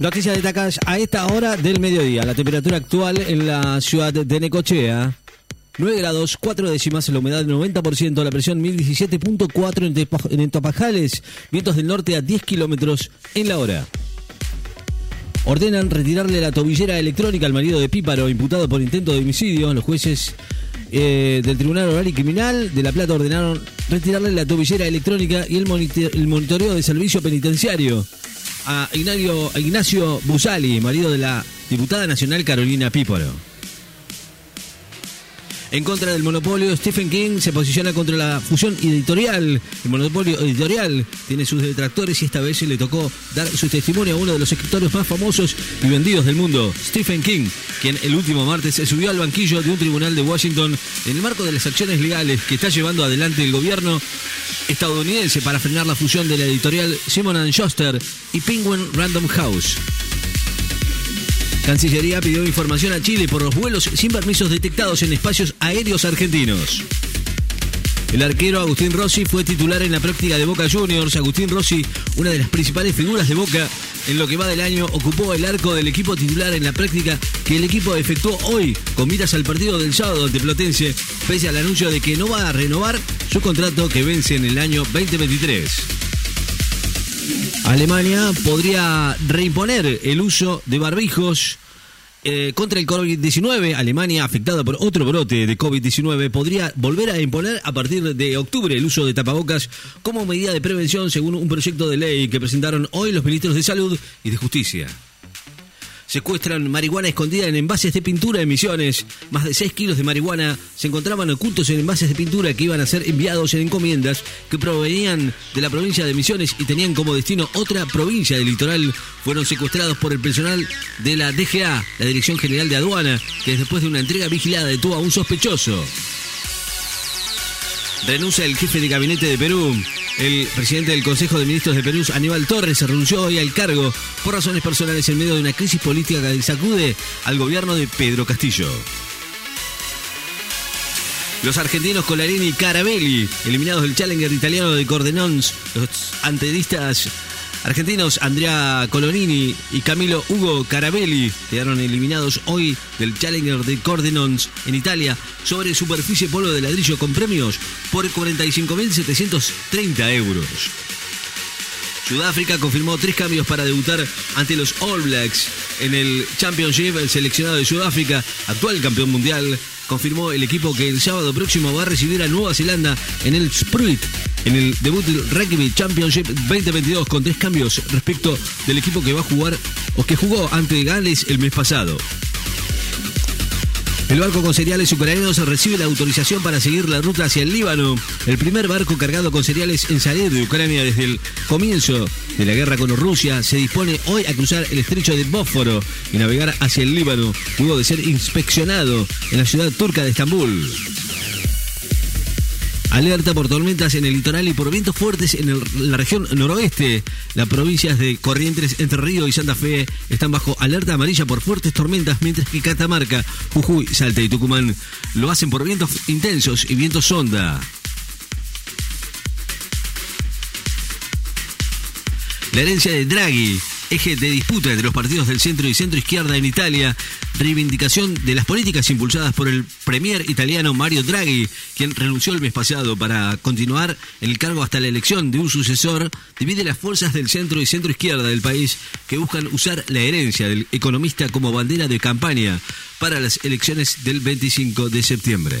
Noticias de Tacas a esta hora del mediodía. La temperatura actual en la ciudad de Necochea. 9 grados, 4 décimas, la humedad del 90%, la presión 1017.4 en, en Topajales, vientos del norte a 10 kilómetros en la hora. Ordenan retirarle la tobillera electrónica al marido de Píparo, imputado por intento de homicidio. Los jueces eh, del Tribunal Oral y Criminal de La Plata ordenaron retirarle la tobillera electrónica y el monitoreo de servicio penitenciario a Ignacio, a Ignacio Busali, marido de la diputada nacional Carolina Píparo. En contra del monopolio, Stephen King se posiciona contra la fusión editorial. El monopolio editorial tiene sus detractores y esta vez le tocó dar su testimonio a uno de los escritores más famosos y vendidos del mundo, Stephen King, quien el último martes se subió al banquillo de un tribunal de Washington en el marco de las acciones legales que está llevando adelante el gobierno estadounidense para frenar la fusión de la editorial Simon Schuster y Penguin Random House. Cancillería pidió información a Chile por los vuelos sin permisos detectados en espacios aéreos argentinos. El arquero Agustín Rossi fue titular en la práctica de Boca Juniors. Agustín Rossi, una de las principales figuras de Boca, en lo que va del año, ocupó el arco del equipo titular en la práctica que el equipo efectuó hoy con miras al partido del sábado ante Platense, pese al anuncio de que no va a renovar su contrato que vence en el año 2023. Alemania podría reimponer el uso de barbijos eh, contra el COVID-19. Alemania, afectada por otro brote de COVID-19, podría volver a imponer a partir de octubre el uso de tapabocas como medida de prevención, según un proyecto de ley que presentaron hoy los ministros de Salud y de Justicia. Secuestran marihuana escondida en envases de pintura en Misiones. Más de 6 kilos de marihuana se encontraban ocultos en envases de pintura que iban a ser enviados en encomiendas que provenían de la provincia de Misiones y tenían como destino otra provincia del litoral. Fueron secuestrados por el personal de la DGA, la Dirección General de Aduana, que después de una entrega vigilada detuvo a un sospechoso. Renuncia el jefe de gabinete de Perú. El presidente del Consejo de Ministros de Perú, Aníbal Torres, se renunció hoy al cargo por razones personales en medio de una crisis política que sacude al gobierno de Pedro Castillo. Los argentinos Colarini y Carabelli, eliminados del Challenger italiano de Cordenons, los antedistas argentinos Andrea Colorini y Camilo Hugo Carabelli quedaron eliminados hoy del Challenger de Cordenons en Italia sobre superficie polvo de ladrillo con premios por 45.730 euros. Sudáfrica confirmó tres cambios para debutar ante los All Blacks en el Championship. El seleccionado de Sudáfrica, actual campeón mundial, confirmó el equipo que el sábado próximo va a recibir a Nueva Zelanda en el Spruit, en el debut del Rugby Championship 2022, con tres cambios respecto del equipo que va a jugar o que jugó ante Gales el mes pasado. El barco con cereales ucranianos recibe la autorización para seguir la ruta hacia el Líbano. El primer barco cargado con cereales en salir de Ucrania desde el comienzo de la guerra con Rusia se dispone hoy a cruzar el estrecho de Bósforo y navegar hacia el Líbano, luego de ser inspeccionado en la ciudad turca de Estambul. Alerta por tormentas en el litoral y por vientos fuertes en la región noroeste. Las provincias de Corrientes, Entre Río y Santa Fe están bajo alerta amarilla por fuertes tormentas, mientras que Catamarca, Jujuy, Salta y Tucumán lo hacen por vientos intensos y vientos sonda. La herencia de Draghi, eje de disputa entre los partidos del centro y centro izquierda en Italia, reivindicación de las políticas impulsadas por el premier italiano Mario Draghi, quien renunció el mes pasado para continuar el cargo hasta la elección de un sucesor, divide las fuerzas del centro y centro izquierda del país que buscan usar la herencia del economista como bandera de campaña para las elecciones del 25 de septiembre.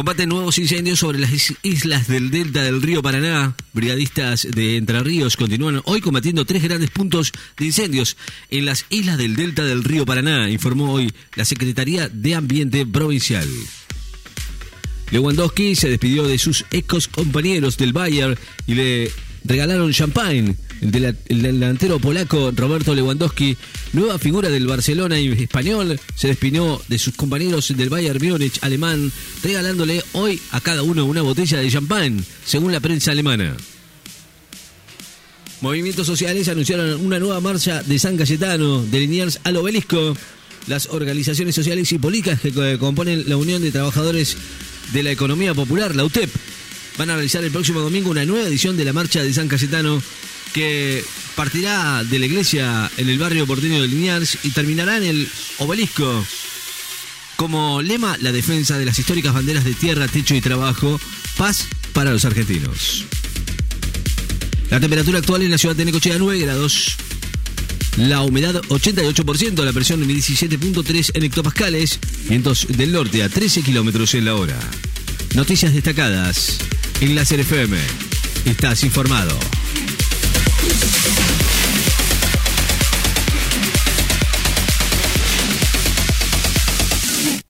Combaten nuevos incendios sobre las is- islas del delta del río Paraná. Brigadistas de Entre Ríos continúan hoy combatiendo tres grandes puntos de incendios en las islas del delta del río Paraná, informó hoy la Secretaría de Ambiente Provincial. Lewandowski se despidió de sus ex compañeros del Bayern y le regalaron champagne. El, dela- el delantero polaco Roberto Lewandowski, nueva figura del Barcelona y español, se despidió de sus compañeros del Bayern Múnich alemán, regalándole hoy a cada uno una botella de champagne, según la prensa alemana. Movimientos sociales anunciaron una nueva marcha de San Cayetano, de Liniers al obelisco. Las organizaciones sociales y políticas que co- componen la Unión de Trabajadores de la Economía Popular, la UTEP, van a realizar el próximo domingo una nueva edición de la marcha de San Cayetano que partirá de la iglesia en el barrio porteño de Liniers y terminará en el obelisco. Como lema, la defensa de las históricas banderas de tierra, techo y trabajo, paz para los argentinos. La temperatura actual en la ciudad de Necochea 9 grados. La humedad 88%, la presión 17.3 en hectopascales, vientos del norte a 13 kilómetros en la hora. Noticias destacadas en FM. Estás informado.